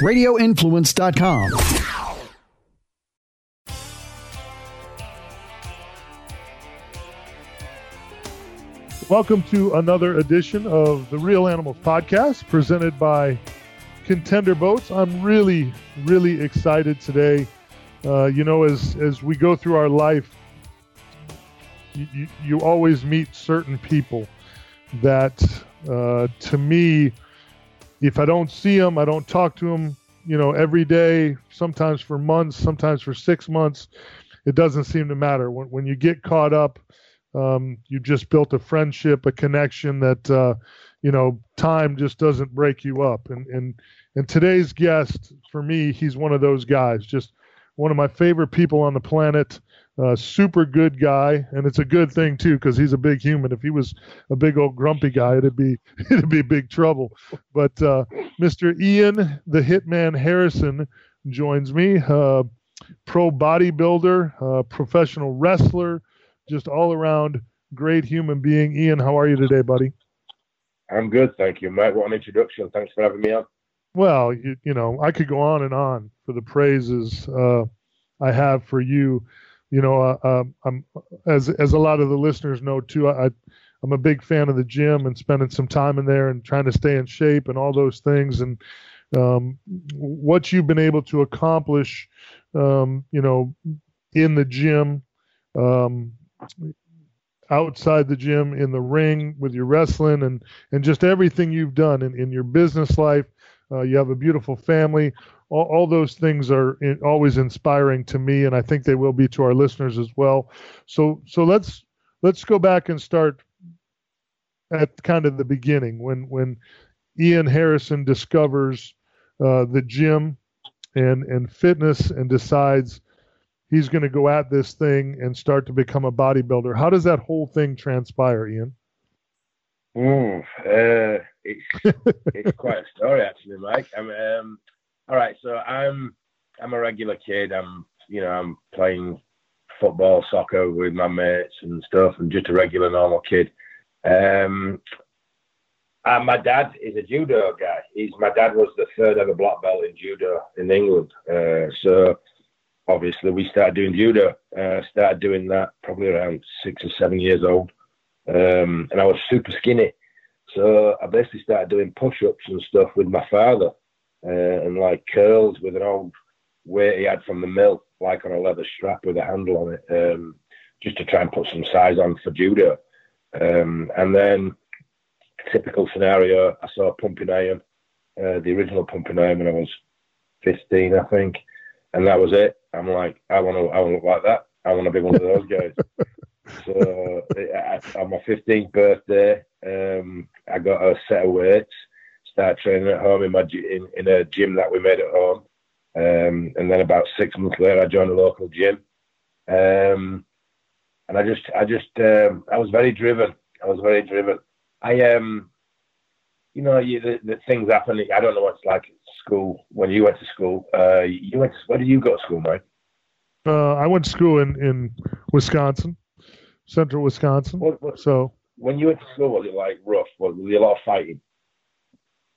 radioinfluence.com. Welcome to another edition of the Real Animals Podcast presented by Contender Boats. I'm really, really excited today. Uh, you know, as as we go through our life, you, you, always meet certain people that, uh, to me, if I don't see them, I don't talk to them, you know, every day, sometimes for months, sometimes for six months, it doesn't seem to matter. When, when you get caught up, um, you just built a friendship, a connection that, uh, you know, time just doesn't break you up. And, and, and today's guest, for me, he's one of those guys, just one of my favorite people on the planet. Uh, super good guy, and it's a good thing too because he's a big human. If he was a big old grumpy guy, it'd be it'd be big trouble. But uh, Mr. Ian the Hitman Harrison joins me. Uh, pro bodybuilder, uh, professional wrestler, just all around great human being. Ian, how are you today, buddy? I'm good, thank you, Mike. What an introduction! Thanks for having me on. Well, you, you know, I could go on and on for the praises uh, I have for you you know, uh, um, I'm as as a lot of the listeners know too. I I'm a big fan of the gym and spending some time in there and trying to stay in shape and all those things. And um, what you've been able to accomplish, um, you know, in the gym, um, outside the gym, in the ring with your wrestling, and and just everything you've done in, in your business life. Uh, you have a beautiful family all, all those things are in, always inspiring to me, and I think they will be to our listeners as well. So, so let's let's go back and start at kind of the beginning when when Ian Harrison discovers uh, the gym and and fitness and decides he's going to go at this thing and start to become a bodybuilder. How does that whole thing transpire, Ian? Mm, uh, it's it's quite a story actually, Mike. I mean, um, all right, so I'm I'm a regular kid. I'm you know I'm playing football, soccer with my mates and stuff. I'm just a regular normal kid. Um, and my dad is a judo guy. He's my dad was the third ever black belt in judo in England. Uh, so obviously we started doing judo. Uh, started doing that probably around six or seven years old, um, and I was super skinny. So I basically started doing push-ups and stuff with my father uh, and like curls with an old weight he had from the mill, like on a leather strap with a handle on it, um, just to try and put some size on for judo. Um, and then, typical scenario, I saw pumping iron, uh, the original pumping iron when I was 15, I think, and that was it. I'm like, I want to, I want to look like that. I want to be one of those guys. so I, on my 15th birthday, um, I got a set of weights start training at home in my in, in a gym that we made at home. Um, and then about six months later, I joined a local gym. Um, and I just, I just, um, I was very driven. I was very driven. I, um, you know, you, the, the things happen. I don't know what it's like at school when you went to school. Uh, you went. To, where did you go to school, mate? Uh, I went to school in in Wisconsin, central Wisconsin. What, what, so when you went to school, was it like rough? Was there a lot of fighting?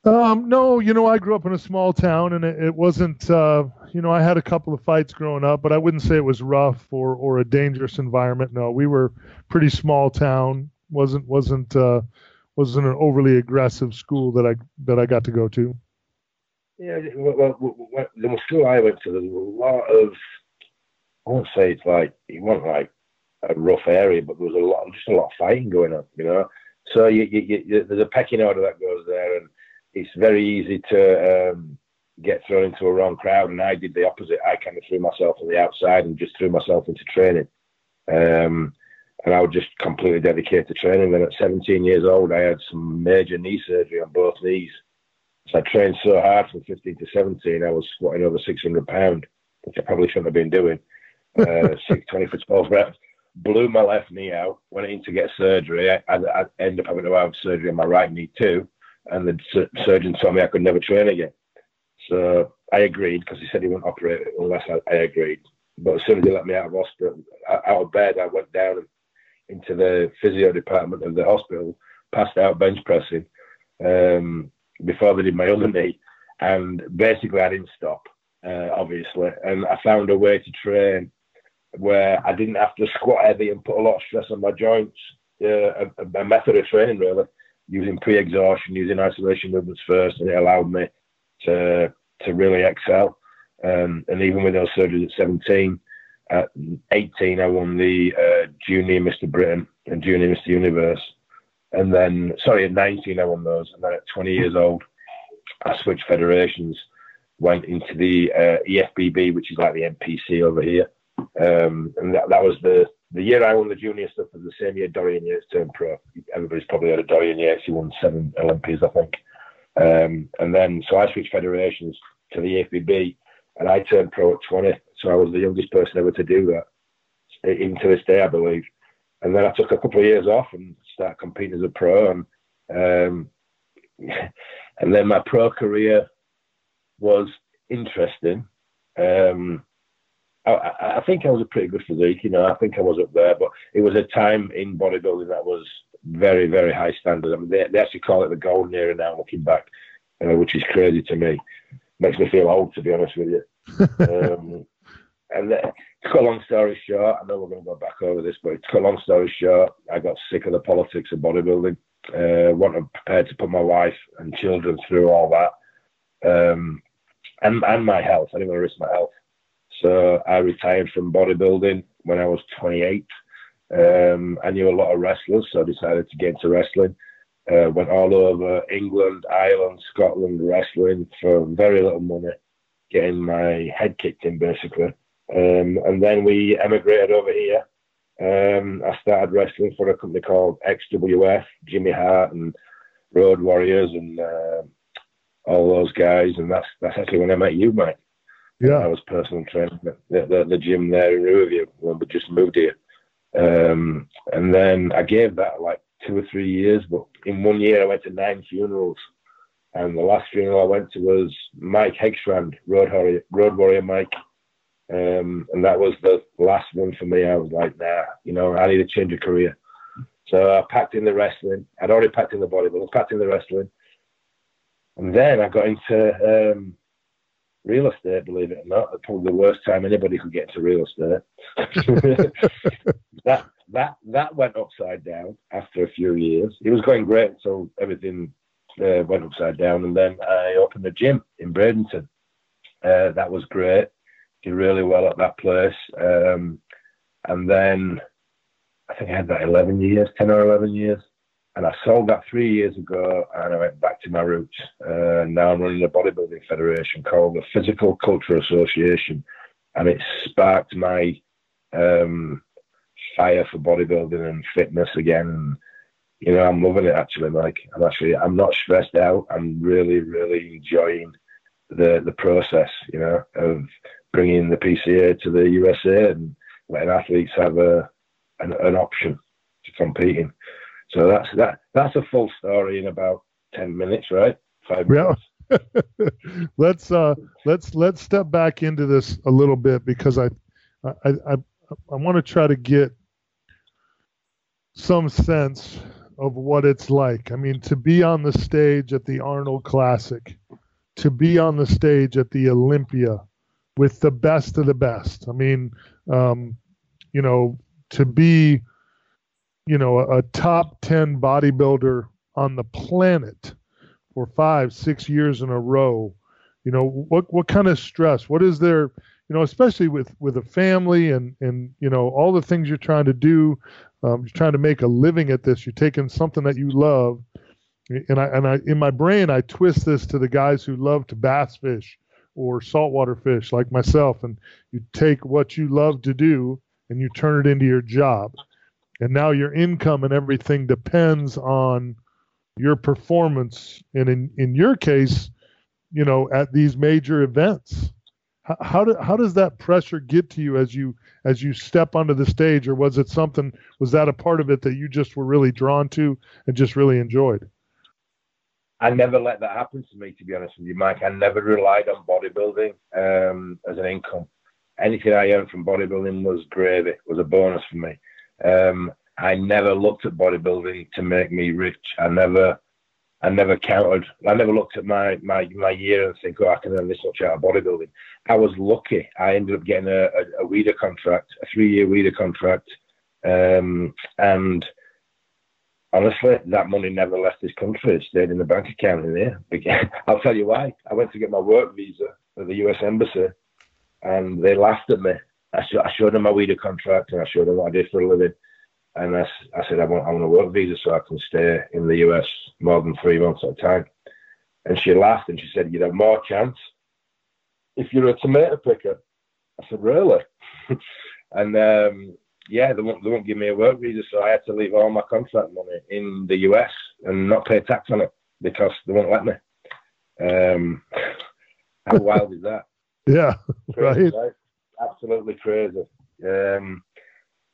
Um, no, you know, I grew up in a small town, and it, it wasn't. Uh, you know, I had a couple of fights growing up, but I wouldn't say it was rough or or a dangerous environment. No, we were pretty small town. wasn't wasn't uh, wasn't an overly aggressive school that I that I got to go to. Yeah, well, well, the school I went to, there was a lot of. I won't say it's like it wasn't like a rough area, but there was a lot, just a lot of fighting going on. You know, so you, you, you, there's a pecking order that goes there, and it's very easy to um, get thrown into a wrong crowd. And I did the opposite. I kind of threw myself on the outside and just threw myself into training. Um, and I was just completely dedicated to training. Then at 17 years old, I had some major knee surgery on both knees. So I trained so hard from 15 to 17, I was squatting over 600 pounds, which I probably shouldn't have been doing. Uh, 20 for 12 reps. Blew my left knee out, went in to get surgery. I, I, I ended up having to have surgery on my right knee too and the surgeon told me I could never train again. So I agreed because he said he wouldn't operate unless I, I, agreed. But as soon as he let me out of hospital, out of bed, I went down into the physio department of the hospital, passed out bench pressing um, before they did my other knee. and basically I didn't stop, uh, obviously, and I found a way to train where I didn't have to squat heavy and put a lot of stress on my joints. Uh, a, a method of training really, using pre-exhaustion, using isolation movements first, and it allowed me to to really excel. Um, and even with those surgeries at 17, at 18, I won the uh, Junior Mr. Britain and Junior Mr. Universe. And then, sorry, at 19, I won those. And then at 20 years old, I switched federations, went into the uh, EFBB, which is like the NPC over here. Um, and that, that was the, the year I won the junior stuff was the same year Dorian Yates turned pro. Everybody's probably heard of Dorian Yates. He won seven Olympias, I think. Um, and then, so I switched federations to the EFBB, and I turned pro at 20. So I was the youngest person ever to do that, even to this day, I believe. And then I took a couple of years off and started competing as a pro. And um, and then my pro career was interesting. Um, I, I, think I was a pretty good physique, you know. I think I was up there, but it was a time in bodybuilding that was very, very high standard. I mean, they, they actually call it the golden era now, looking back, uh, which is crazy to me. Makes me feel old, to be honest with you. um, and then, to cut a long story short, I know we're going to go back over this, but to cut a long story short, I got sick of the politics of bodybuilding. Uh, wasn't prepared to put my wife and children through all that, um, and and my health. I didn't want to risk my health, so I retired from bodybuilding when I was 28. Um, I knew a lot of wrestlers, so I decided to get into wrestling. Uh, went all over England, Ireland, Scotland, wrestling for very little money, getting my head kicked in basically. Um, and then we emigrated over here. Um, I started wrestling for a company called XWF, Jimmy Hart and Road Warriors and uh, all those guys. And that's that's actually when I met you, Mike. Yeah, I was personal training at the, the, gym there in Riverview when we just moved here. Um, and then I gave that like two or three years, but in one year I went to nine funerals. And the last funeral I went to was Mike Hegstrand, Road Warrior, Road Warrior Mike. Um, and that was the last one for me. I was like, nah, you know, I need to change a career. So I packed in the wrestling. I'd already packed in the bodybuilding, packed in the wrestling. And then I got into um, real estate, believe it or not. Probably the worst time anybody could get into real estate. that that that went upside down after a few years. It was going great until everything uh, went upside down. And then I opened a gym in Bradenton. Uh, that was great did really well at that place. Um, and then I think I had that 11 years, 10 or 11 years. And I sold that three years ago and I went back to my roots. Uh, now I'm running a bodybuilding federation called the Physical Culture Association. And it sparked my um, fire for bodybuilding and fitness again. You know, I'm loving it actually, Mike. I'm actually, I'm not stressed out. I'm really, really enjoying the the process, you know, of bringing the PCA to the USA and letting athletes have a an, an option to competing. So that's that. That's a full story in about ten minutes, right? Five minutes. Yeah. let's uh let's let's step back into this a little bit because I I I, I want to try to get some sense of what it's like. I mean, to be on the stage at the Arnold Classic, to be on the stage at the Olympia, with the best of the best. I mean, um, you know, to be, you know, a, a top 10 bodybuilder on the planet for five, six years in a row, you know, what, what kind of stress, what is there, you know, especially with, with a family and, and, you know, all the things you're trying to do, um, you're trying to make a living at this, you're taking something that you love. And I, and I, in my brain, I twist this to the guys who love to bass fish or saltwater fish like myself and you take what you love to do and you turn it into your job and now your income and everything depends on your performance and in, in your case you know at these major events how, how, do, how does that pressure get to you as you as you step onto the stage or was it something was that a part of it that you just were really drawn to and just really enjoyed I never let that happen to me, to be honest with you, Mike. I never relied on bodybuilding um, as an income. Anything I earned from bodybuilding was gravy, was a bonus for me. Um, I never looked at bodybuilding to make me rich. I never, I never counted. I never looked at my my my year and think, oh, I can earn this much out of bodybuilding. I was lucky. I ended up getting a, a, a Weider contract, a three year Weider contract, um, and honestly, that money never left this country. It stayed in the bank account in here. I'll tell you why. I went to get my work visa at the U.S. Embassy, and they laughed at me. I, I showed them my Weider contract, and I showed them what I did for a living. And I, I said, I want, I want a work visa so I can stay in the US more than three months at a time. And she laughed and she said, You'd have more chance if you're a tomato picker. I said, Really? and um, yeah, they won't, they won't give me a work visa, so I had to leave all my contract money in the US and not pay tax on it because they won't let me. Um, how wild is that? Yeah, crazy, right? right? Absolutely crazy. Um,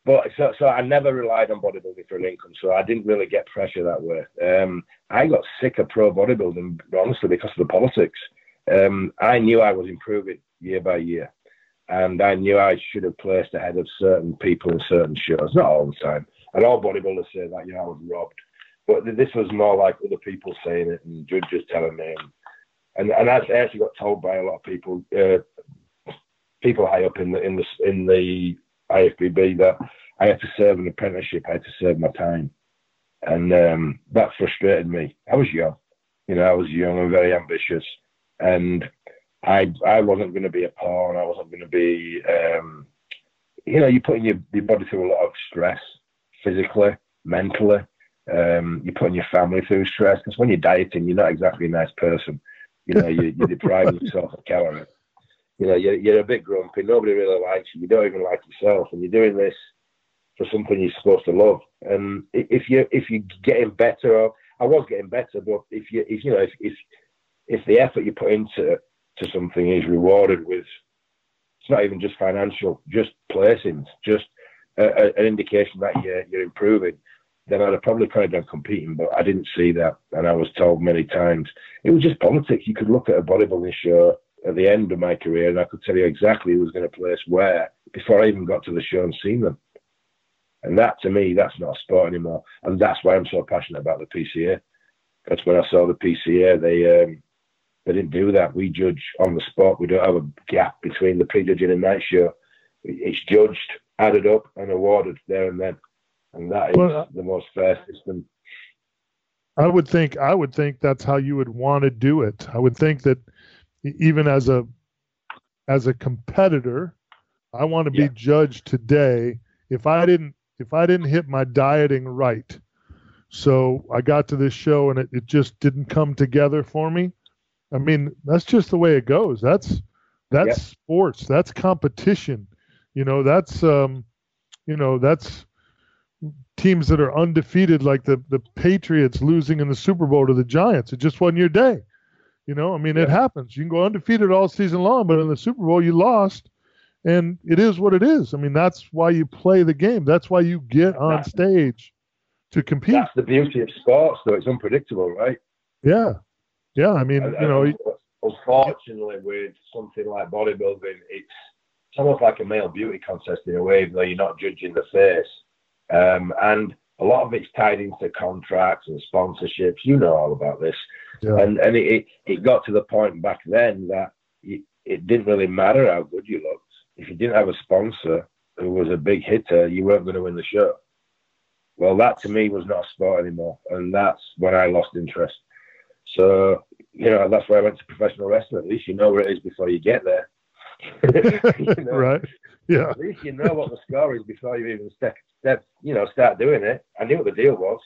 but so, so I never relied on bodybuilding for an income, so I didn't really get pressure that way. Um, I got sick of pro bodybuilding, honestly, because of the politics. Um, I knew I was improving year by year and I knew I should have placed ahead of certain people in certain shows. Not all the time, and all bodybuilders say that you know I was robbed, but this was more like other people saying it and judges telling me, and and I actually got told by a lot of people, uh, people high up in the in the in the IFBB that I had to serve an apprenticeship, I had to serve my time, and um, that frustrated me. I was young, you know, I was young and very ambitious, and I I wasn't going to be a pawn. I wasn't going to be, um, you know, you're putting your, your body through a lot of stress, physically, mentally. Um, you're putting your family through stress because when you're dieting, you're not exactly a nice person. You know, you, you're depriving yourself of calories. You know, you're, you're a bit grumpy. Nobody really likes you. You don't even like yourself, and you're doing this for something you're supposed to love. And if you if you're getting better, or I was getting better, but if you if you know if if, if the effort you put into to something is rewarded with it's not even just financial, just placings, just a, a, an indication that you're, you're improving, then I'd have probably carried on competing. But I didn't see that, and I was told many times it was just politics. You could look at a bodybuilding show at the end of my career, and I could tell you exactly who was going to place where before I even got to the show and seen them. And that, to me, that's not a sport anymore, and that's why I'm so passionate about the PCA. That's when I saw the PCA. They um, they didn't do that. We judge on the spot. We don't have a gap between the pre-judging and night show. It's judged, added up, and awarded there and then, and that is well, the most fair system. I would think. I would think that's how you would want to do it. I would think that even as a as a competitor, I want to be yeah. judged today. If I didn't if I didn't hit my dieting right, so I got to this show and it, it just didn't come together for me. I mean, that's just the way it goes. That's that's yep. sports. That's competition. You know, that's um, you know, that's teams that are undefeated, like the the Patriots losing in the Super Bowl to the Giants. It just wasn't your day. You know, I mean, it happens. You can go undefeated all season long, but in the Super Bowl you lost, and it is what it is. I mean, that's why you play the game. That's why you get on stage to compete. That's the beauty of sports, though. It's unpredictable, right? Yeah, yeah, I mean, you know, unfortunately, with something like bodybuilding, it's it's almost like a male beauty contest in a way, even though you're not judging the face, um, and a lot of it's tied into contracts and sponsorships. You know all about this, yeah. and and it, it got to the point back then that it, it didn't really matter how good you looked if you didn't have a sponsor who was a big hitter, you weren't going to win the show. Well, that to me was not a sport anymore, and that's when I lost interest. So, you know, that's why I went to professional wrestling. At least you know where it is before you get there. you know? Right. Yeah. At least you know what the score is before you even step, step, you know, start doing it. I knew what the deal was.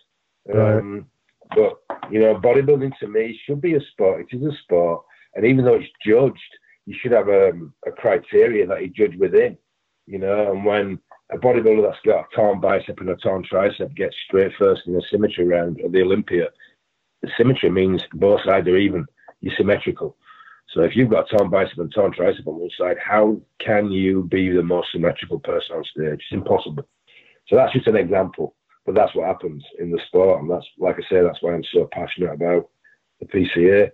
Um, But, you know, bodybuilding to me should be a sport. It is a sport. And even though it's judged, you should have a, a criteria that you judge within, you know, and when a bodybuilder that's got a torn bicep and a torn tricep gets straight first in the symmetry round at the Olympia, the symmetry means both sides are even. You're symmetrical. So if you've got a torn bicep and torn tricep on one side, how can you be the most symmetrical person on stage? It's impossible. So that's just an example, but that's what happens in the sport, and that's like I say, that's why I'm so passionate about the PCA.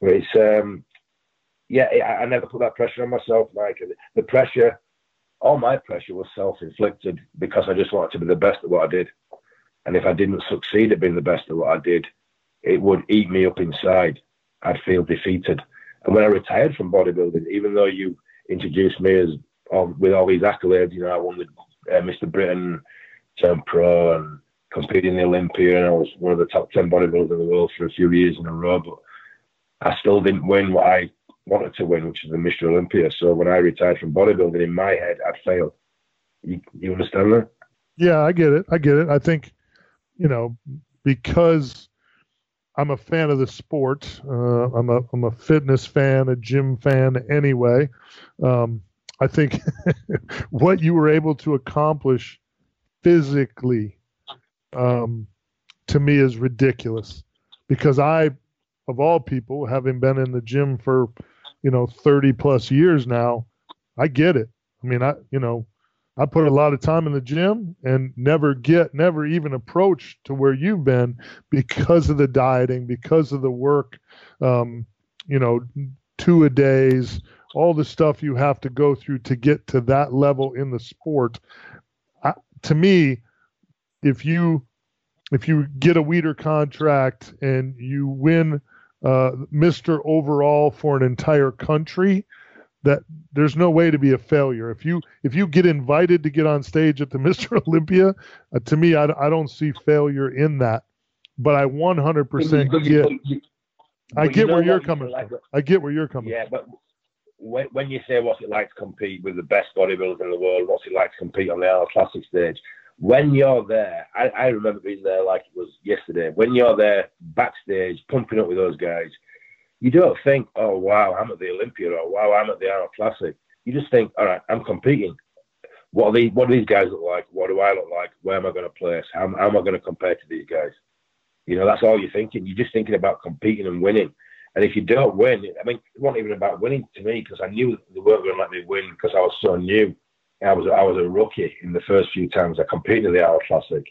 But it's um, yeah, I, I never put that pressure on myself, Mike. The pressure, all my pressure was self-inflicted because I just wanted to be the best at what I did, and if I didn't succeed at being the best at what I did, it would eat me up inside. I'd feel defeated. And when I retired from bodybuilding, even though you introduced me as with all these accolades, you know, I won the uh, Mr. Britain, turned pro, and competed in the Olympia, and I was one of the top ten bodybuilders in the world for a few years in a row. But I still didn't win what I wanted to win, which is the Mr. Olympia. So when I retired from bodybuilding, in my head, I'd failed. You, you understand that? Yeah, I get it. I get it. I think, you know, because I'm a fan of the sport. Uh, I'm a I'm a fitness fan, a gym fan anyway. Um, I think what you were able to accomplish physically, um, to me, is ridiculous. Because I, of all people, having been in the gym for, you know, 30 plus years now, I get it. I mean, I you know, I put a lot of time in the gym and never get, never even approach to where you've been because of the dieting, because of the work, um, you know, two a days, all the stuff you have to go through to get to that level in the sport. To me, if you if you get a Weider contract and you win uh, Mr. Overall for an entire country, that there's no way to be a failure. If you if you get invited to get on stage at the Mr. Olympia, uh, to me, I, I don't see failure in that. But I 100% get. I get where you're coming like, from. I get where you're coming. Yeah, but when, when you say what's it like to compete with the best bodybuilders in the world, what's it like to compete on the Arnold Classic stage? When you're there, I, I remember being there like it was yesterday. When you're there backstage, pumping up with those guys, you don't think, oh wow, I'm at the Olympia or wow, I'm at the Arnold Classic. You just think, all right, I'm competing. What are these, what do these guys look like? What do I look like? Where am I going to place? How, how am I going to compare to these guys? You know, that's all you're thinking. You're just thinking about competing and winning. And if you don't win, I mean, it wasn't even about winning to me because I knew they weren't going to let me win because I was so new. I was I was a rookie in the first few times I competed in the Arnold Classic,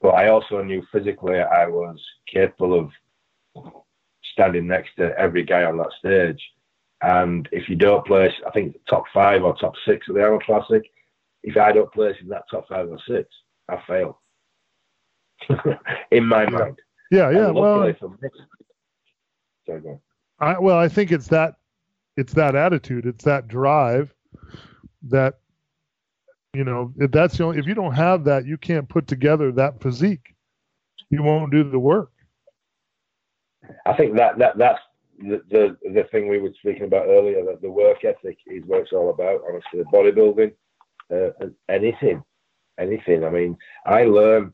but I also knew physically I was capable of standing next to every guy on that stage. And if you don't place, I think top five or top six of the Arnold Classic, if I don't place in that top five or six, I fail. in my mind. Yeah, yeah. Well, sorry, go I, well, I think it's that it's that attitude, it's that drive that you know if that's the only if you don't have that, you can't put together that physique. You won't do the work. I think that that that's the, the the thing we were speaking about earlier. That the work ethic is what it's all about. Honestly, the bodybuilding, uh, anything, anything. I mean, I learned.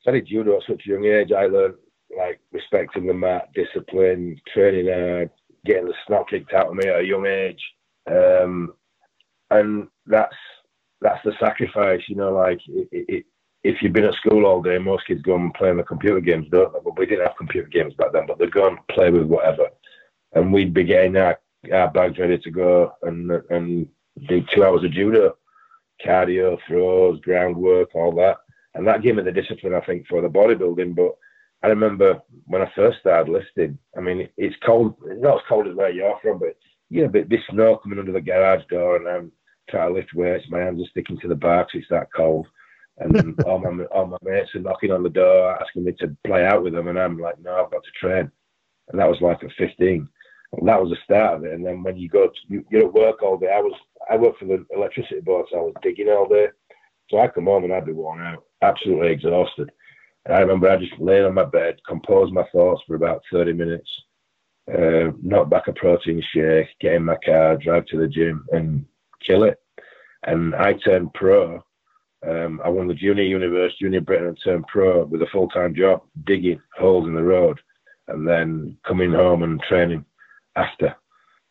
Studied judo at such a young age. I learned like respecting the mat, discipline, training hard, getting the snot kicked out of me at a young age, um, and that's that's the sacrifice. You know, like it, it, if you've been at school all day, most kids go and play on the computer games, don't they? But we didn't have computer games back then, but they'd go and play with whatever. And we'd be getting our, our bags ready to go and and do two hours of judo, cardio, throws, groundwork, all that. And that gave me the discipline, I think, for the bodybuilding. But I remember when I first started lifting, I mean, it's cold, not as cold as where you're from, but, yeah, know, but this snow coming under the garage door and I'm trying to lift weights, my hands are sticking to the bar because it's that cold and all my all my mates are knocking on the door asking me to play out with them, and I'm like, no, I've got to train, and that was like at 15. And that was the start of it. And then when you go, to, you, you're at work all day. I was I worked for the electricity board, so I was digging all day. So I come home and I'd be worn out, absolutely exhausted. And I remember I just laid on my bed, composed my thoughts for about 30 minutes, uh, knock back a protein shake, get in my car, drive to the gym, and kill it. And I turned pro um, I won the Junior Universe, Junior Britain, and turned pro with a full time job, digging holes in the road, and then coming home and training after.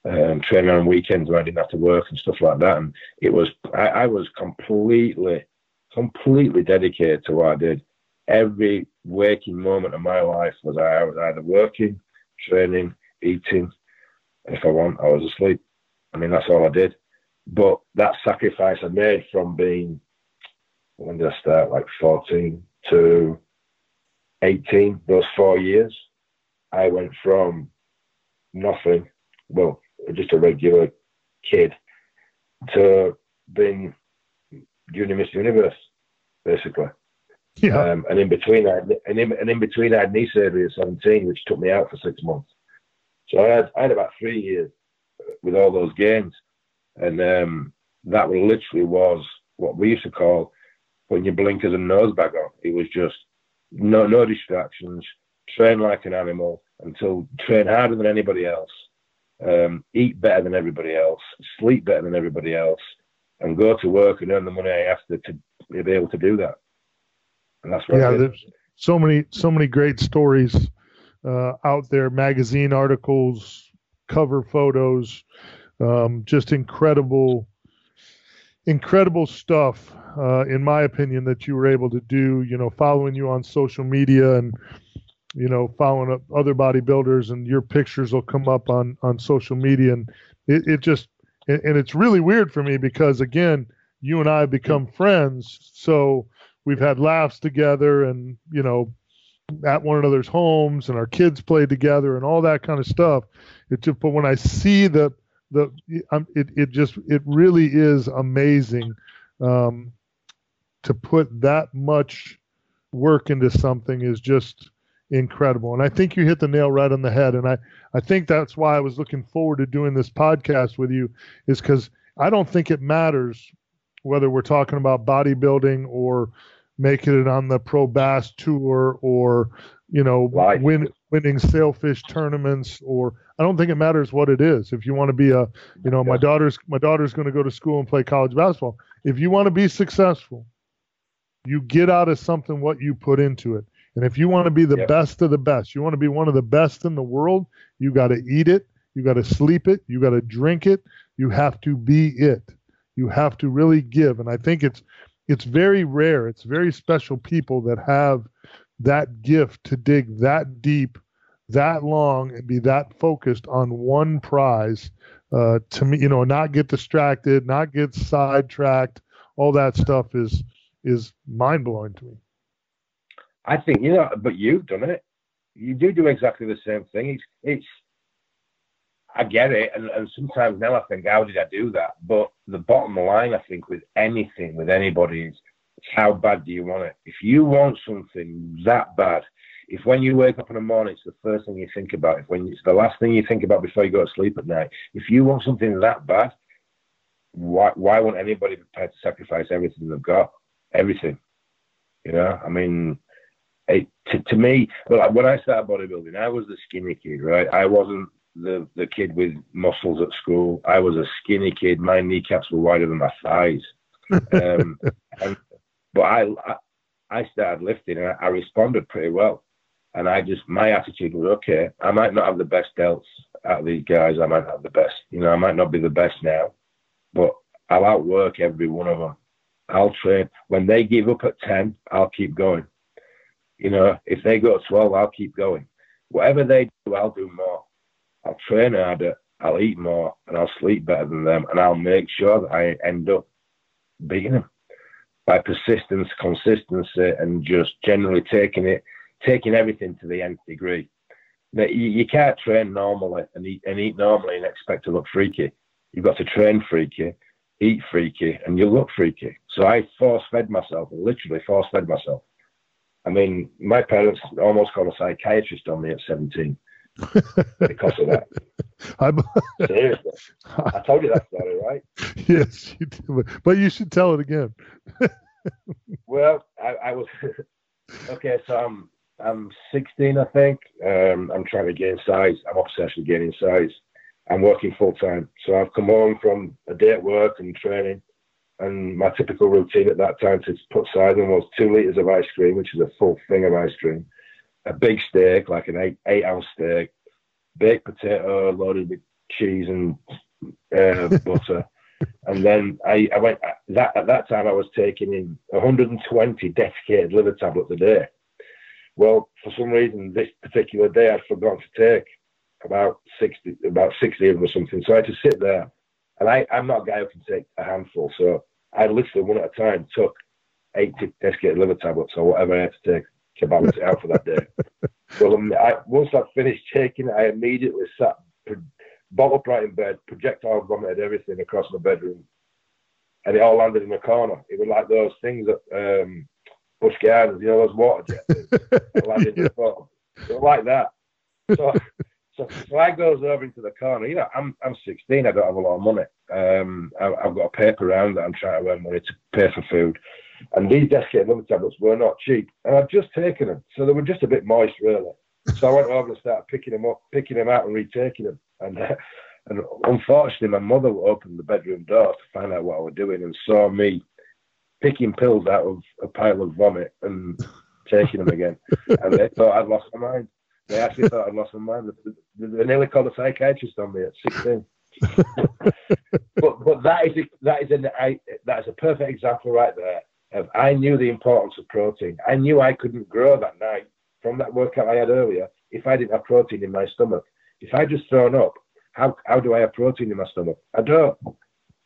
Um, training on weekends when I didn't have to work and stuff like that. And it was, I, I was completely, completely dedicated to what I did. Every waking moment of my life was I was either working, training, eating. And if I want, I was asleep. I mean, that's all I did. But that sacrifice I made from being when did I start? Like 14 to 18, those four years, I went from nothing, well, just a regular kid, to being Junior Miss Universe, basically. Yeah. Um, and in between, I had, and in, and in between, I had knee surgery at 17, which took me out for six months. So I had, I had about three years with all those games, and um, that literally was what we used to call putting your blinkers and nose bag on. It was just no no distractions, train like an animal until train harder than anybody else, um, eat better than everybody else, sleep better than everybody else, and go to work and earn the money I have to, to be able to do that. And that's yeah. There's so many so many great stories uh, out there, magazine articles, cover photos, um, just incredible, incredible stuff. Uh, in my opinion, that you were able to do. You know, following you on social media and you know following up other bodybuilders, and your pictures will come up on on social media, and it, it just and, and it's really weird for me because again, you and I have become friends, so we've had laughs together, and you know at one another's homes and our kids played together and all that kind of stuff. It just, but when I see the the it it just it really is amazing um, to put that much work into something is just incredible. And I think you hit the nail right on the head. And I I think that's why I was looking forward to doing this podcast with you is because I don't think it matters whether we're talking about bodybuilding or making it on the pro bass tour or you know Right. win, winning sailfish tournaments or i don't think it matters what it is. If you want to be a you know my daughter's my daughter's going to go to school and play college basketball. If you want to be successful you get out of something what you put into it. And if you want to be the Yep. best of the best you want to be one of the best in the world you got to eat it you got to sleep it you got to drink it you have to be it. You have to really give. And i think it's it's very rare it's very special people that have that gift to dig that deep that long and be that focused on one prize uh, to me you know not get distracted not get sidetracked all that stuff is is mind-blowing to me I think you know, but you've done it. You do do exactly the same thing. It's, it's I get it, and, and sometimes now I think, how did I do that? But the bottom line, I think, with anything, with anybody, is how bad do you want it? If you want something that bad, if when you wake up in the morning, it's the first thing you think about, if when it's the last thing you think about before you go to sleep at night, if you want something that bad, why why won't anybody be prepared to sacrifice everything they've got? Everything. You know, I mean, it, to, to me, well, when I started bodybuilding, I was the skinny kid, right? I wasn't the, the kid with muscles at school. I was a skinny kid. My kneecaps were wider than my thighs. Um, and, but I, I, I started lifting and I, I responded pretty well. And I just, my attitude was, okay, I might not have the best delts out of these guys. I might not have the best, you know, I might not be the best now, but I'll outwork every one of them. I'll train. When they give up at 10, I'll keep going. You know, if they go to 12, I'll keep going. Whatever they do, I'll do more. I'll train harder, I'll eat more, and I'll sleep better than them, and I'll make sure that I end up beating them by persistence, consistency, and just generally taking it, taking everything to the nth degree. That you, you can't train normally and eat, and eat normally and expect to look freaky. You've got to train freaky, eat freaky, and you look freaky. So I force fed myself, literally force fed myself. I mean, my parents almost called a psychiatrist on me at 17 because of that. I, Seriously. I told you that story, right? yes, you do, but you should tell it again. Well, I, I was okay. So I'm I'm 16, I think. Um, I'm trying to gain size. I'm obsessed with gaining size. I'm working full time, so I've come home from a day at work and training. And my typical routine at that time to put size on was two liters of ice cream, which is a full thing of ice cream, a big steak, like an eight eight ounce steak, baked potato loaded with cheese and uh, butter. And then I, I went that at that time I was taking in 120 desiccated liver tablets a day. Well, for some reason this particular day I'd forgotten to take about 60 about 60 of them or something. So I had to sit there, and I I'm not a guy who can take a handful, so I literally one at a time took 80 desiccated liver tablets or whatever I had to take to balance it out for that day. Well, um, I, once I finished taking it, I immediately sat pro- bolt upright in bed, projectile vomited everything across my bedroom, and it all landed in a corner. It was like those things that um, Busch Gardens, you know, those water jets. yeah. So like that. So, so, so I goes over into the corner. You know, I'm I'm 16. I don't have a lot of money. Um, I, have got a paper round that I'm trying to earn money to pay for food. And these desiccated liver tablets were not cheap. And I've just taken them. So they were just a bit moist, really. So I went over and started picking them up, picking them out and retaking them. And, uh, and unfortunately, my mother opened the bedroom door to find out what I was doing and saw me picking pills out of a pile of vomit and taking them again. and they thought I'd lost my mind. They actually thought I'd lost my mind. They, nearly called a psychiatrist on me at 16. but but that is a, that is an I, that is a perfect example right there I knew the importance of protein. I knew I couldn't grow that night from that workout I had earlier if I didn't have protein in my stomach. If I just thrown up, how how do I have protein in my stomach? I don't.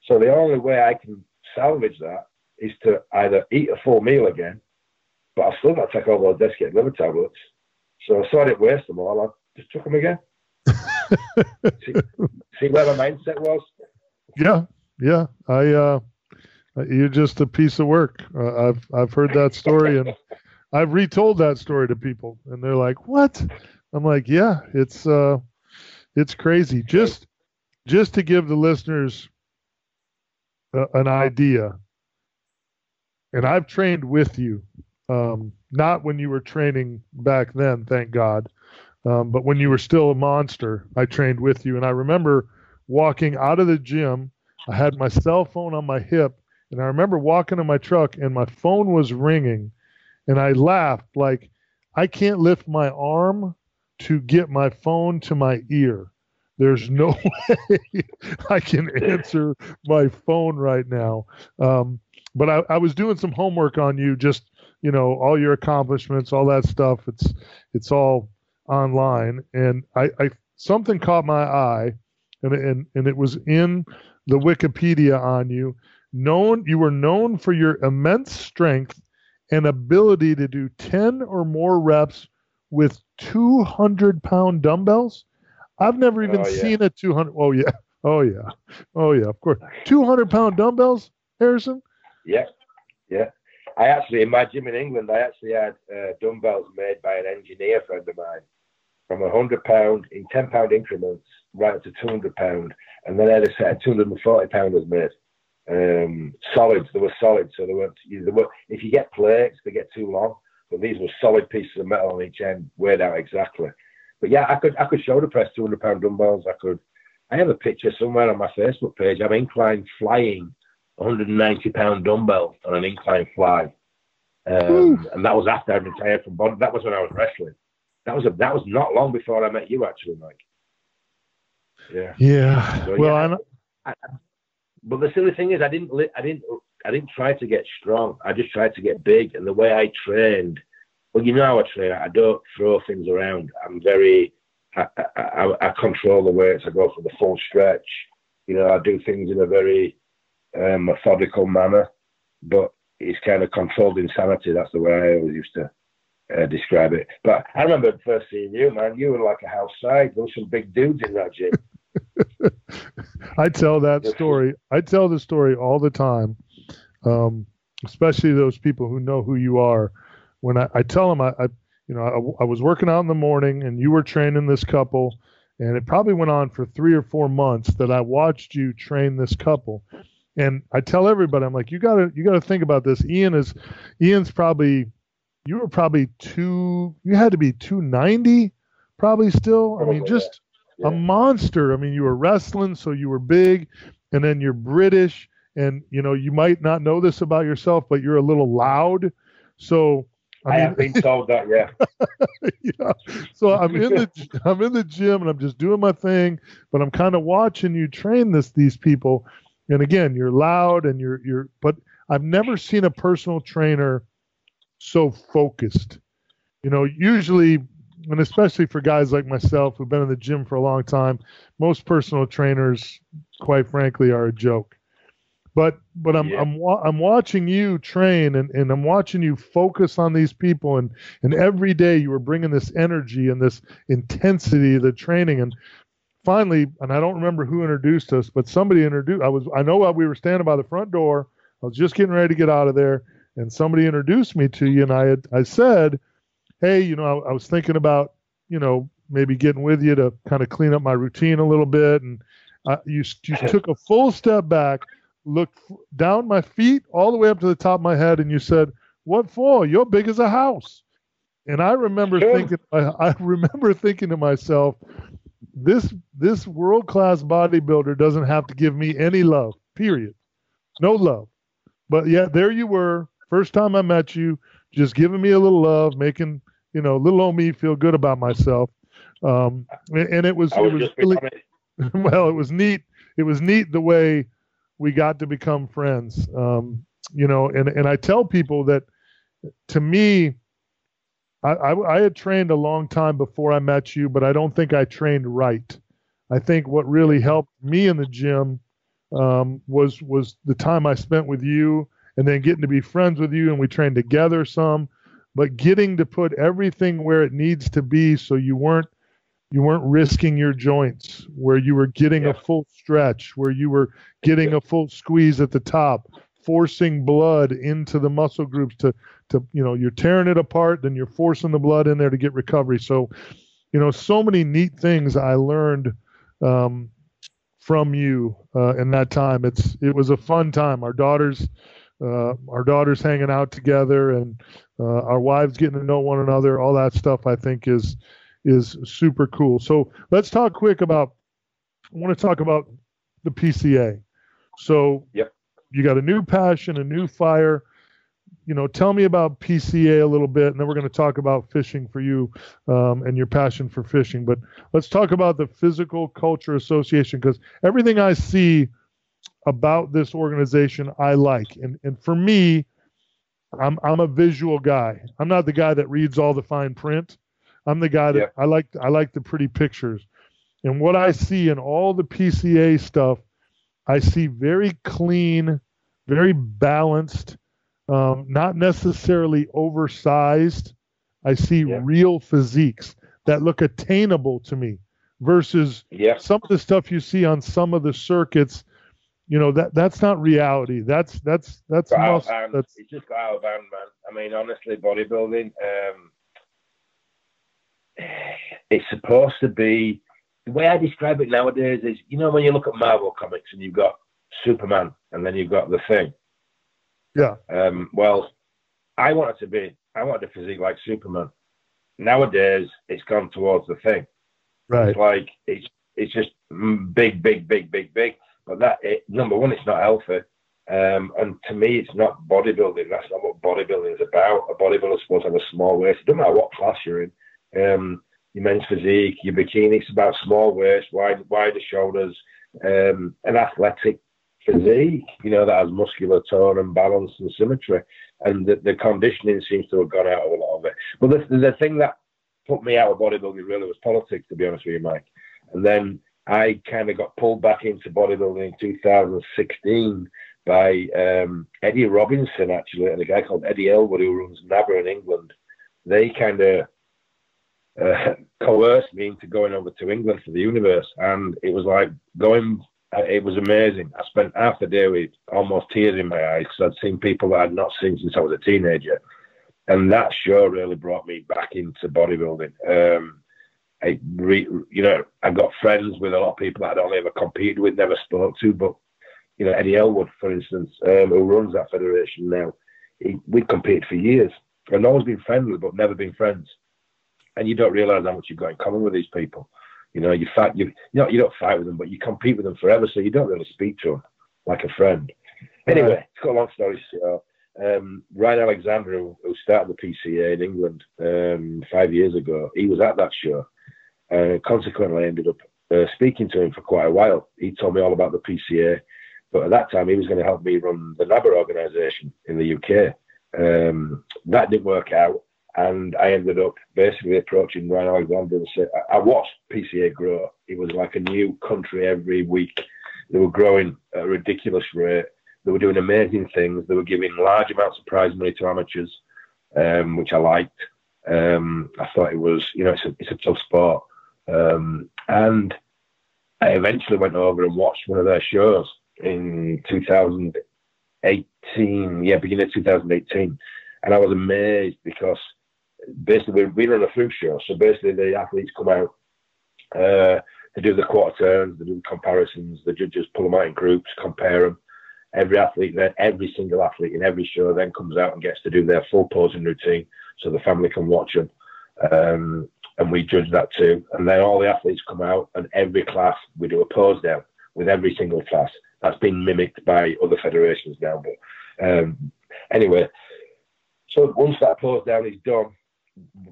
So the only way I can salvage that is to either eat a full meal again, but I've still got to take all those desiccated liver tablets. So I saw it waste them all. I just took them again. see, see where my mindset was? Yeah, yeah. I uh you're just a piece of work. Uh, I've I've heard that story and I've retold that story to people and they're like, "What?" I'm like, "Yeah, it's uh it's crazy." Just just to give the listeners uh, an idea. And I've trained with you. Um, not when you were training back then, thank God. Um, but when you were still a monster, I trained with you. And I remember walking out of the gym. I had my cell phone on my hip and I remember walking to my truck and my phone was ringing and I laughed like I can't lift my arm to get my phone to my ear. There's no way I can answer my phone right now. Um, but I, I was doing some homework on you, just you know, all your accomplishments, all that stuff. It's it's all online, and I, I something caught my eye, and and and it was in the Wikipedia on you, known you were known for your immense strength and ability to do 10 or more reps with 200 pound dumbbells. I've never even oh, yeah. seen a 200 oh yeah. Oh yeah. Oh yeah of course. 200 pound dumbbells harrison? Yeah yeah. I actually in my gym in england i actually had uh, dumbbells made by an engineer friend of mine from 100 pound in 10 pound increments right up to 200 pound. And then i had a set of 240 pounders made um, solids. They were solid, so they weren't. They were, if you get plates, they get too long. But these were solid pieces of metal on each end, weighed out exactly. But yeah, I could I could shoulder press 200 pound dumbbells. I could. I have a picture somewhere on my Facebook page. I'm incline flying 190 pound dumbbell on an incline fly, um, and that was after I retired from body. That was when I was wrestling. That was a, that was not long before I met you, actually, Mike. Yeah. Yeah. So, well, yeah, I, but the silly thing is, I didn't, I didn't, I didn't try to get strong. I just tried to get big. And the way I trained, well, you know how I train. I don't throw things around. I'm very, I, I, I control the weights. I go for the full stretch. You know, I do things in a very um, methodical manner, but it's kind of controlled insanity. That's the way I always used to uh, describe it. But I remember first seeing you, man. You were like a house size. There were some big dudes in that gym. I tell that story. I tell the story all the time, um, especially those people who know who you are. When I, I tell them, I, I you know, I, I, was working out in the morning, and you were training this couple, and it probably went on for three or four months that I watched you train this couple. And I tell everybody, I'm like, you gotta, you gotta think about this. Ian is, Ian's probably, you were probably two, you had to be 290, probably still. I mean, just yeah. a monster. I mean, you were wrestling, so you were big, and then you're British, and you know you might not know this about yourself, but you're a little loud. So I, I mean, have been told that, yeah. yeah. So I'm in the I'm in the gym and I'm just doing my thing, but I'm kind of watching you train this these people. And again, you're loud and you're you're but I've never seen a personal trainer so focused. You know, usually and especially for guys like myself who've been in the gym for a long time, most personal trainers, quite frankly, are a joke. But but I'm yeah. I'm I'm watching you train and, and I'm watching you focus on these people. And and every day you were bringing this energy and this intensity of the training. And finally and I don't remember who introduced us but somebody introduced I was I know we were standing by the front door. I was just getting ready to get out of there. And somebody introduced me to you, and I had I said, hey, you know, I, I was thinking about you know maybe getting with you to kind of clean up my routine a little bit, and uh, you you took a full step back, looked down my feet all the way up to the top of my head, and you said, "What for? You're big as a house." And I remember sure. thinking, I, I remember thinking to myself, this this world class bodybuilder doesn't have to give me any love. Period. No love. But yeah, there you were, first time I met you, just giving me a little love, making you know little old me feel good about myself. Um, and, it was, was it was really, well, it was neat. It was neat the way we got to become friends. Um, you know, and and I tell people that to me, I, I, I had trained a long time before I met you, but I don't think I trained right. I think what really helped me in the gym um, was was the time I spent with you, and then getting to be friends with you, and we trained together some. But getting to put everything where it needs to be, so you weren't you weren't risking your joints, where you were getting yeah. a full stretch, where you were getting a full squeeze at the top, forcing blood into the muscle groups to to you know you're tearing it apart then you're forcing the blood in there to get recovery. So you know so many neat things i learned um, from you uh, in that time. It's it was a fun time. Our daughters uh, our daughters hanging out together and uh, our wives getting to know one another all that stuff i think is is super cool so let's talk quick about i want to talk about the pca so yep you got a new passion, a new fire. You know, tell me about PCA a little bit, and then we're going to talk about fishing for you um, and your passion for fishing. But let's talk about the Physical Culture Association because everything I see about this organization I like, and and for me, I'm I'm a visual guy. I'm not the guy that reads all the fine print. I'm the guy that yeah. I like I like the pretty pictures. And what I see in all the PCA stuff I see very clean, very balanced, um, not necessarily oversized. I see yeah. real physiques that look attainable to me versus yeah. some of the stuff you see on some of the circuits. You know that that's not reality. That's that's that's, must, that's it's just got out of hand, man. I mean, honestly, bodybuilding. Um, it's supposed to be the way I describe it nowadays is, you know, when you look at Marvel comics and you've got Superman and then you've got the Thing. Yeah. Um, well, I wanted to be, I wanted a physique like Superman. Nowadays, it's gone towards the Thing. Right. It's like it's it's just big, big, big, big, big. But that it, number one, it's not healthy. Um, and to me, it's not bodybuilding. That's not what bodybuilding is about. A bodybuilder's supposed to have a small waist. It doesn't matter what class you're in. Um, your men's physique, your bikini. It's about small waist, wide, wider shoulders, um, an athletic physique, you know, that has muscular tone and balance and symmetry. And the, the conditioning seems to have gone out of a lot of it. But the, the thing that put me out of bodybuilding really was politics, to be honest with you, Mike. And then I kind of got pulled back into bodybuilding in 2016 by um, Eddie Robinson, actually, and a guy called Eddie Elwood, who runs NABBA in England. They kind of uh, coerced me into going over to England for the universe. And it was like going, uh, it was amazing. I spent half the day with almost tears in my eyes because I'd seen people that I'd not seen since I was a teenager. And that show really brought me back into bodybuilding. Um, I re, you know, I've got friends with a lot of people that I'd only ever competed with, never spoke to, but you know, Eddie Elwood, for instance, um, who runs that federation now, he, we'd competed for years and always been friendly, but never been friends and you don't realize how much you've got in common with these people. You know, you fight, you, you know, you don't fight with them, but you compete with them forever, so you don't really speak to them like a friend. Anyway, it's got a long story short. Um, Ryan Alexander, who, who, started the PCA in England um, five years ago, he was at that show. And consequently, I ended up uh, speaking to him for quite a while. He told me all about the PCA, but at that time, he was going to help me run the NABBA organisation in the UK. Um, that didn't work out and I ended up basically approaching Ryan Alexander and said, I watched PCA grow. It was like a new country every week. They were growing at a ridiculous rate. They were doing amazing things. They were giving large amounts of prize money to amateurs, um, which I liked. Um, I thought it was, you know, it's a, it's a tough sport. Um, and I eventually went over and watched one of their shows in 2018, yeah, beginning of 2018, and I was amazed because basically we run a food show, so basically the athletes come out, uh, they do the quarter turns, they do the comparisons, the judges pull them out in groups, compare them. Every athlete, then every single athlete in every show then comes out and gets to do their full posing routine, so the family can watch them. Um, and we judge that too. And then all the athletes come out, and every class we do a pose down with every single class. That's been mimicked by other federations now. But um, anyway, so once that pose down is done,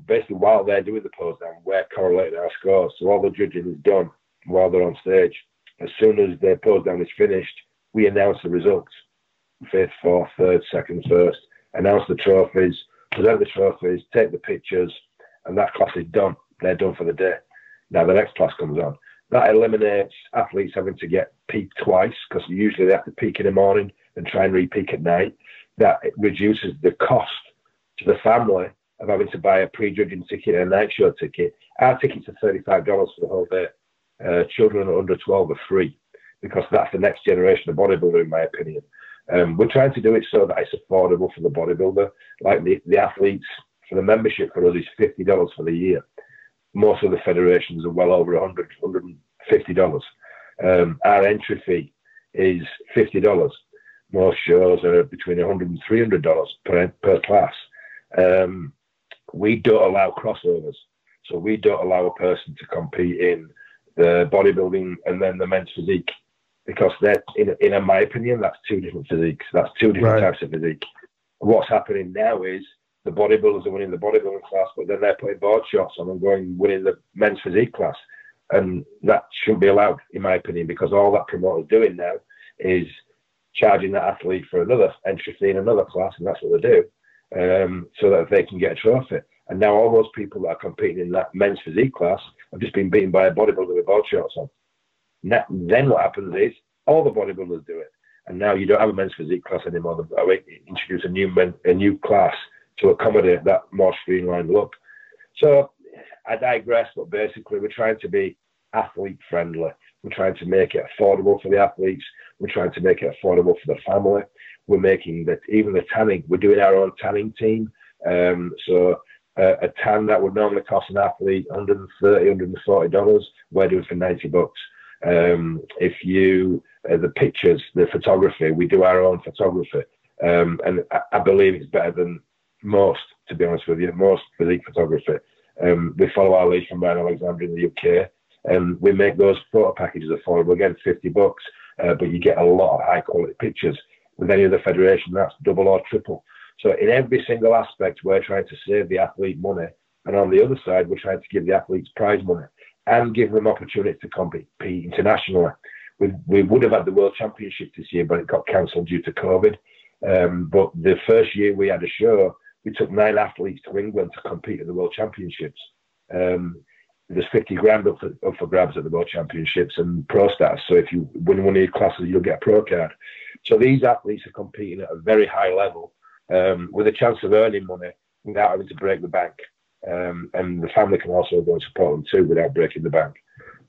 basically while they're doing the pose down, we're correlating our scores. So all the judging is done while they're on stage. As soon as their pose down is finished, we announce the results fifth, fourth, third, second, first, announce the trophies, present the trophies, take the pictures, and that class is done. They're done for the day. Now the next class comes on. That eliminates athletes having to get peaked twice because usually they have to peak in the morning and try and re-peak at night. That reduces the cost to the family of having to buy a pre-judging ticket and a night show ticket. Our tickets are thirty-five dollars for the whole day. Uh, children under twelve are free because that's the next generation of bodybuilder, in my opinion. Um, we're trying to do it so that it's affordable for the bodybuilder. Like the, the athletes, for the membership for us is fifty dollars for the year. Most of the federations are well over 100 $150. Um, our entry fee is fifty dollars. Most shows are between 100 and 300 dollars per per class. Um, we don't allow crossovers, so we don't allow a person to compete in the bodybuilding and then the men's physique because that, in, in my opinion, that's two different physiques. That's two different right. types of physique. What's happening now is the bodybuilders are winning the bodybuilding class, but then they're putting board shots on and going winning the men's physique class, and that shouldn't be allowed, in my opinion, because all that promoter's doing now is charging that athlete for another entry fee in another class, and that's what they do, um, so that they can get a trophy. And now all those people that are competing in that men's physique class have just been beaten by a bodybuilder with board shorts on. Now, then what happens is all the bodybuilders do it, and now you don't have a men's physique class anymore. They introduce a new men, a new class to accommodate that more streamlined look. So I digress, but basically we're trying to be athlete friendly. We're trying to make it affordable for the athletes. We're trying to make it affordable for the family. We're making that even the tanning. We're doing our own tanning team. Um, so a tan that would normally cost an athlete 130 140 dollars we're doing for 90 bucks um, if you uh, the pictures the photography we do our own photography um, and I, I, believe it's better than most to be honest with you most physique photography um, we follow our lead from Ryan Alexander in the UK and we make those photo packages affordable again 50 bucks uh, but you get a lot of high quality pictures with any other federation that's double or triple so in every single aspect, we're trying to save the athlete money, and on the other side, we're trying to give the athletes prize money and give them opportunities to compete internationally. We, we would have had the World Championship this year, but it got cancelled due to COVID. Um, but the first year we had a show, we took nine athletes to England to compete at the World Championships. Um, there's 50 grand up for, up for, grabs at the World Championships and pro stars. So if you win one of your classes, you'll get a pro card. So these athletes are competing at a very high level um, with a chance of earning money without having to break the bank. Um, and the family can also go and support them too without breaking the bank.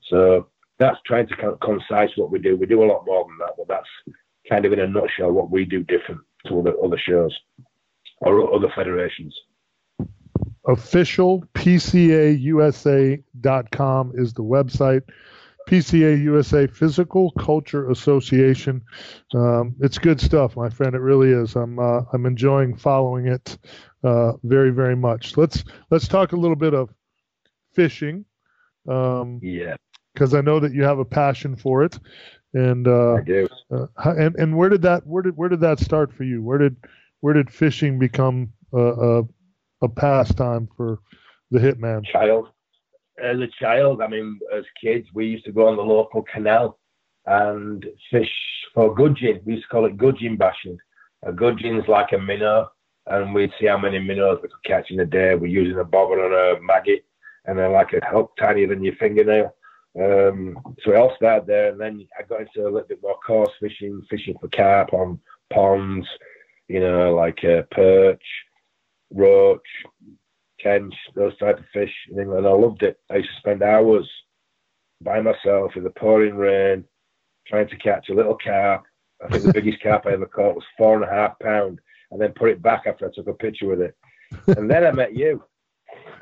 So that's trying to kind of concise what we do. We do a lot more than that, but that's kind of in a nutshell what we do different to other other shows or other federations. Official PCAUSA.com is the website. PCA USA Physical Culture Association. Um, it's good stuff, my friend. It really is. I'm uh, I'm enjoying following it uh, very very much. Let's let's talk a little bit of fishing. Um, yeah. Because I know that you have a passion for it, and uh, I do. Uh, and and where did that where did where did that start for you? Where did where did fishing become a a, a pastime for the hitman? Child as a child, I mean, as kids, we used to go on the local canal and fish for gudgeon. We used to call it gudgeon bashing. A gudgeon's like a minnow, and we'd see how many minnows we could catch in a day. We're using a bobber and a maggot, and then like a hook tinier than your fingernail. Um, so it all started there, and then I got into a little bit more coarse fishing, fishing for carp on ponds, you know, like uh, perch, roach, tench, those type of fish in England. I loved it. I used to spend hours by myself in the pouring rain trying to catch a little carp I think the biggest carp I ever caught was four and a half pound, and then put it back after I took a picture with it. And then I met you.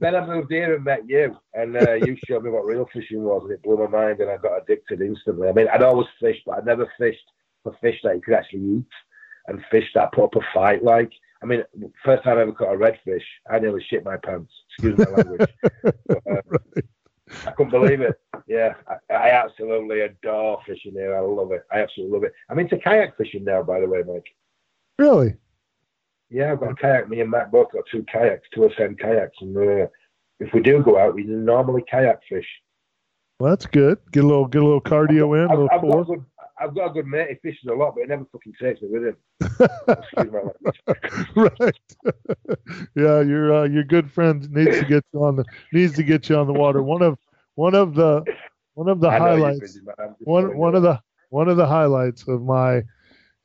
then I moved here and met you, and uh, you showed me what real fishing was, and it blew my mind, and I got addicted instantly. I mean, I'd always fished, but I'd never fished for fish that you could actually eat, and fish that put up a fight. Like, I mean, first time I ever caught a redfish, I nearly shit my pants. Excuse my language. but, uh, right. I couldn't believe it. Yeah, I, I, absolutely adore fishing here. I love it. I absolutely love it. I'm into kayak fishing now, by the way, Mike. Really? Yeah, I've got a kayak. Me and Matt both got two kayaks, two ascend kayaks, and uh, if we do go out, we normally kayak fish. Well, that's good. Get a little, get a little cardio in. I've, a little I've, got good, I've got a good mate. He fishes a lot, but he never fucking takes me with him. Excuse my language. right. yeah, your uh, your good friend needs to get you on the needs to get you on the water. One of one of the one of the highlights. Busy, one one of the one of the highlights of my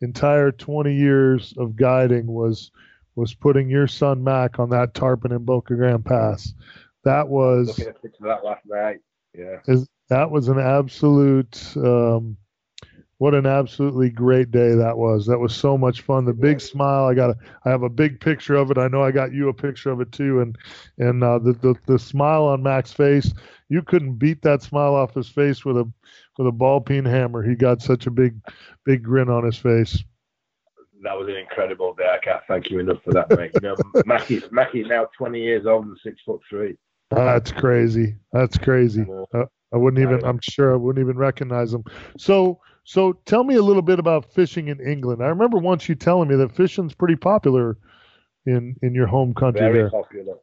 entire 20 years of guiding was was putting your son Mac on that tarpon in Boca Grande Pass. That was looking at that last night. Yeah, is, that was an absolute. Um, what an absolutely great day that was. That was so much fun. The big smile. I got. A, I have a big picture of it. I know I got you a picture of it too. And and uh, the, the the smile on Mac's face. You couldn't beat that smile off his face with a with a ball peen hammer. He got such a big big grin on his face. That was an incredible day. I can't thank you enough for that, mate. You know, Mackie Mackie's now 20 years old and six foot three. That's crazy. That's crazy. Uh, I wouldn't even. I'm sure I wouldn't even recognize him. So so tell me a little bit about fishing in England. I remember once you telling me that fishing's pretty popular in in your home country. Very there. popular.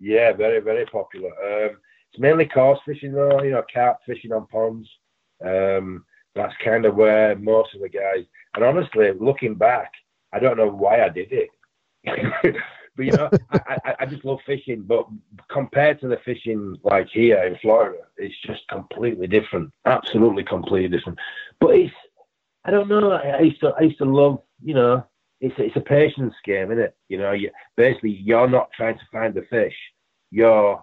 Yeah, very very popular. Um, it's mainly coarse fishing though. You know, carp fishing on ponds. Um, that's kind of where most of the guys. And honestly, looking back, I don't know why I did it. but you know, I, I, I, just love fishing. But compared to the fishing like here in Florida, it's just completely different. Absolutely completely different. But it's I don't know. I, I used to I used to love you know. It's a, it's a patience game, isn't it? You know, you, basically you're not trying to find the fish. You're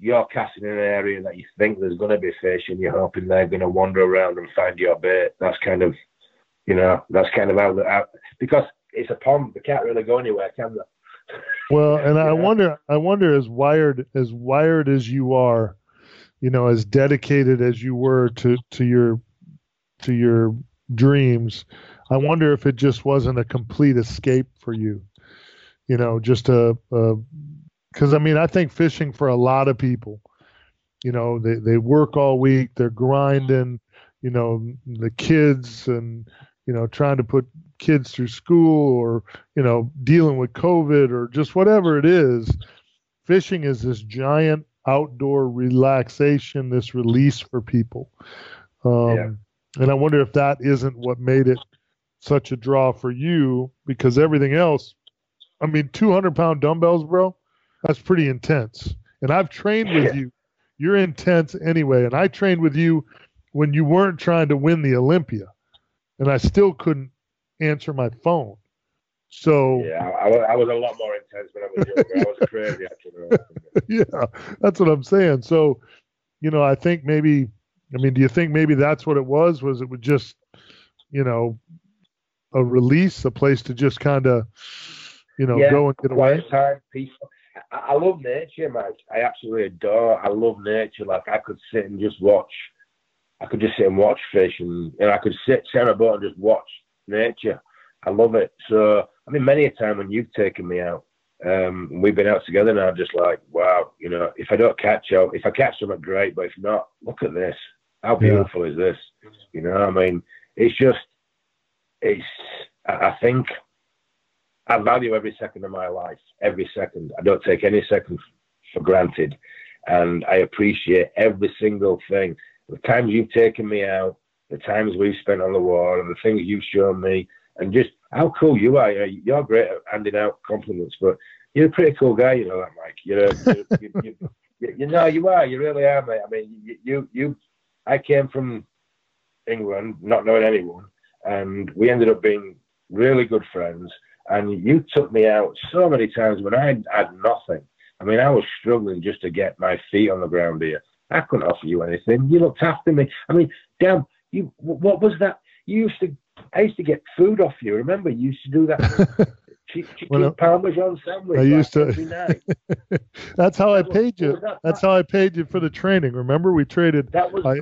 you're casting in an area that you think there's going to be fish, and you're hoping they're going to wander around and find your bait. That's kind of, you know, that's kind of how the out because it's a pond. They can't really go anywhere, can they? Well, and I wonder, I wonder, as wired as wired as you are, you know, as dedicated as you were to to your to your dreams, I wonder if it just wasn't a complete escape for you. You know, just a, because I mean, I think fishing for a lot of people, you know, they they work all week, they're grinding, you know, the kids and you know, trying to put kids through school or, you know, dealing with COVID or just whatever it is, fishing is this giant outdoor relaxation, this release for people. Um, yeah. And I wonder if that isn't what made it such a draw for you because everything else, I mean, 200 pound dumbbells, bro, that's pretty intense. And I've trained with you. You're intense anyway. And I trained with you when you weren't trying to win the Olympia and I still couldn't answer my phone. So yeah, I, I was a lot more intense when I was younger. I was crazy actually. yeah, that's what I'm saying. So, you know, I think maybe. I mean, do you think maybe that's what it was? Was it just, you know, a release, a place to just kind of, you know, yeah, go and get away? Time, peaceful. I, I love nature, Mike. I absolutely adore. I love nature. Like I could sit and just watch I could just sit and watch fish, and know, I could sit, sit on a boat and just watch nature. I love it. So I mean, many a time when you've taken me out, um, we've been out together now, I'm just like wow, you know, if I don't catch out, if I catch something, great, but if not, look at this. How beautiful yeah. is this? You know, I mean, it's just, it's. I think I value every second of my life, every second. I don't take any second for granted, and I appreciate every single thing the times you've taken me out, the times we've spent on the wall, and the things you've shown me, and just how cool you are. You're great at handing out compliments, but you're a pretty cool guy, you know that, Mike. You're, a, you, you, you, you, know, you are. You really are, mate. I mean, you, you, you, I came from England, not knowing anyone, and we ended up being really good friends. And you took me out so many times when I had nothing. I mean, I was struggling just to get my feet on the ground here. I couldn't offer you anything. You looked after me. I mean, damn, you. What was that? you used to. I used to get food off you. Remember, you used to do that. chicken well, uh, parmesan sandwich. I used to. that's how I paid you. That's how I paid you for the training. Remember, we traded. That was. I,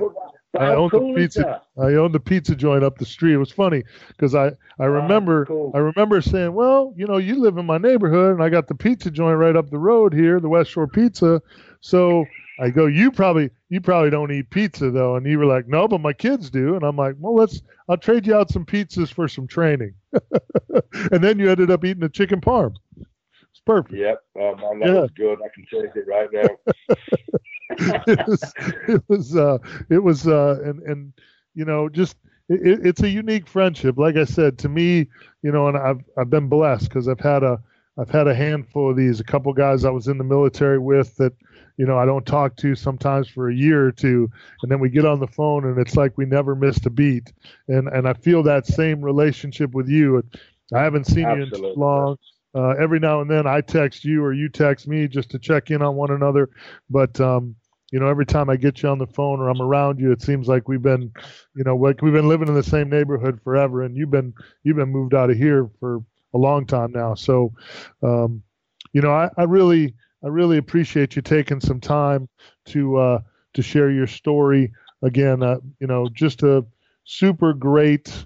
I owned cool the pizza. I owned the pizza joint up the street. It was funny because I I ah, remember cool. I remember saying, well, you know, you live in my neighborhood, and I got the pizza joint right up the road here, the West Shore Pizza. So I go, you probably you probably don't eat pizza though, and you were like, no, but my kids do, and I'm like, well, let's I'll trade you out some pizzas for some training, and then you ended up eating a chicken parm. It's perfect. Yep, oh man, that yeah. was good. I can taste it right now. it was it was uh, it was uh, and and you know just it, it's a unique friendship. Like I said, to me, you know, and I've I've been blessed because I've had a I've had a handful of these. A couple guys I was in the military with that you know, I don't talk to sometimes for a year or two, and then we get on the phone and it's like we never missed a beat. And and I feel that same relationship with you. I haven't seen Absolutely. you in too long. Uh, every now and then I text you or you text me just to check in on one another. But um, you know, every time I get you on the phone or I'm around you, it seems like we've been, you know, like we've been living in the same neighborhood forever, and you've been you've been moved out of here for a long time now. So, um, you know, I, I really I really appreciate you taking some time to uh, to share your story. Again, uh, you know, just a super great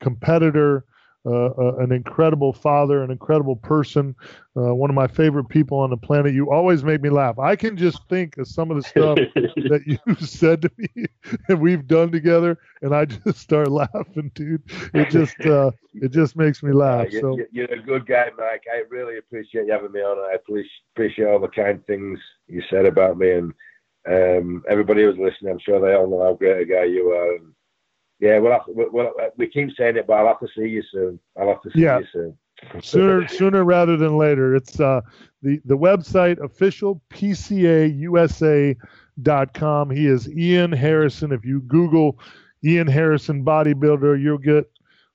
competitor, uh, uh an incredible father, an incredible person, uh, one of my favorite people on the planet. You always make me laugh. I can just think of some of the stuff that you said to me and we've done together, and I just start laughing, dude. It just uh, it just makes me laugh. you're, so you're a good guy, Mike. I really appreciate you having me on. I appreciate all the kind things you said about me, and um, everybody who's listening. I'm sure they all know how great a guy you are. And yeah, well, well, we keep saying it, but I'll have to see you soon. I'll have to see yeah. you soon. sooner sooner rather than later. It's uh, the the website official PCAUSA.com. He is Ian Harrison. If you Google Ian Harrison bodybuilder, you'll get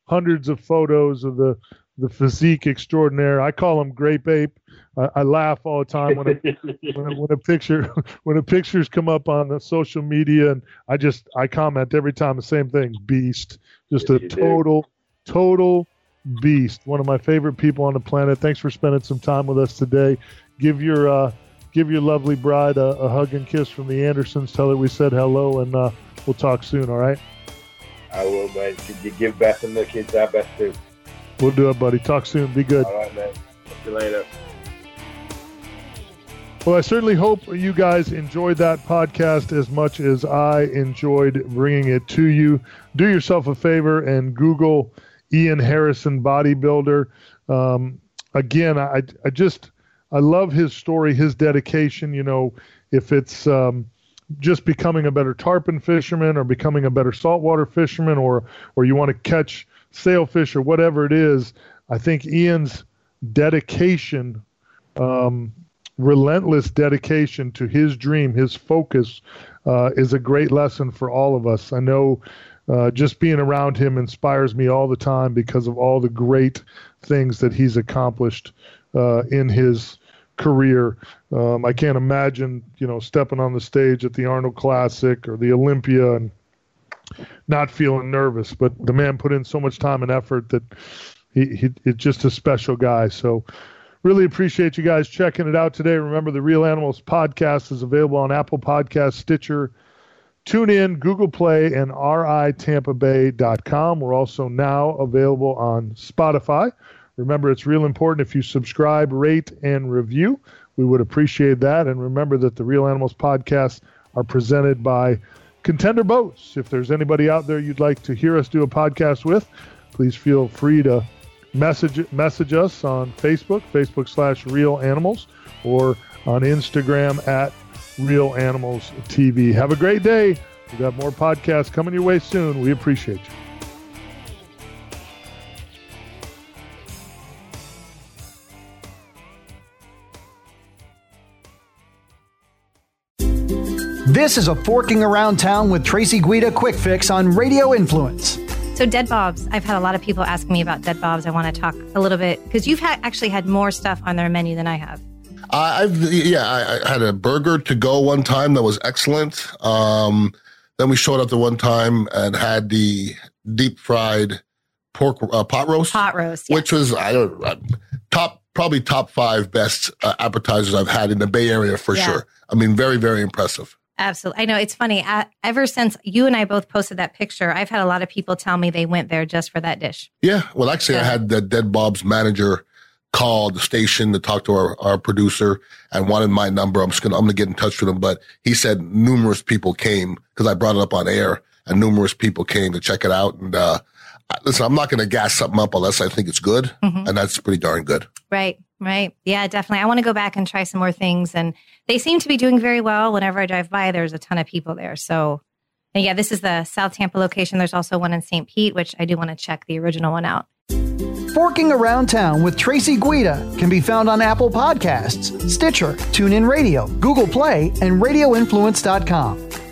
hundreds of photos of the the physique extraordinaire. I call him Grape Ape. I, I laugh all the time when a, when, a, when a picture when a pictures come up on the social media, and I just I comment every time the same thing: beast, just yes, a total do. total beast. One of my favorite people on the planet. Thanks for spending some time with us today. Give your uh, give your lovely bride a, a hug and kiss from the Andersons. Tell her we said hello, and uh, we'll talk soon. All right. I will. You give Beth and the kids our best too. We'll do it, buddy. Talk soon. Be good. All right, man. See you later. Well, I certainly hope you guys enjoyed that podcast as much as I enjoyed bringing it to you. Do yourself a favor and Google Ian Harrison bodybuilder. Um, again, I, I just I love his story, his dedication. You know, if it's um, just becoming a better tarpon fisherman or becoming a better saltwater fisherman or or you want to catch sailfish or whatever it is, I think Ian's dedication, um, relentless dedication to his dream, his focus, uh, is a great lesson for all of us. I know uh, just being around him inspires me all the time because of all the great things that he's accomplished uh, in his career. Um, I can't imagine, you know, stepping on the stage at the Arnold Classic or the Olympia and not feeling nervous. But the man put in so much time and effort that he, he it's just a special guy. So really appreciate you guys checking it out today. Remember, the Real Animals podcast is available on Apple Podcast, Stitcher, TuneIn, Google Play, and ritampabay.com. We're also now available on Spotify. Remember, it's real important if you subscribe, rate, and review. We would appreciate that. And remember that the Real Animals podcasts are presented by Contender Boats. If there's anybody out there you'd like to hear us do a podcast with, please feel free to message message us on Facebook, Facebook slash Real Animals, or on Instagram at Real Animals TV. Have a great day. We've got more podcasts coming your way soon. We appreciate you. This is a Forking Around Town with Tracy Guida Quick Fix on Radio Influence. So Dead Bob's, I've had a lot of people asking me about Dead Bob's. I want to talk a little bit because you've had, actually had more stuff on their menu than I have. I've yeah, I, I, had a burger to go one time that was excellent. Um, then we showed up the one time and had the deep fried pork uh, pot roast, Pot roast. Yeah. which was I don't uh, top probably top five best uh, appetizers I've had in the Bay Area for Yeah. sure. I mean, very very impressive. Absolutely. I know it's funny. Uh, ever since you and I both posted that picture, I've had a lot of people tell me they went there just for that dish. Yeah. Well, actually, I had the Dead Bob's manager call the station to talk to our, our producer and wanted my number. I'm just gonna I'm gonna get in touch with him. But he said numerous people came because I brought it up on air, and numerous people came to check it out. And uh, listen, I'm not gonna gas something up unless I think it's good, Mhm. and that's pretty darn good. Right. Right. Yeah, definitely. I want to go back and try some more things. And they seem to be doing very well. Whenever I drive by, there's a ton of people there. So, and yeah, this is the South Tampa location. There's also one in St. Pete, which I do want to check the original one out. Forking Around Town with Tracy Guida can be found on Apple Podcasts, Stitcher, TuneIn Radio, Google Play, and RadioInfluence.com.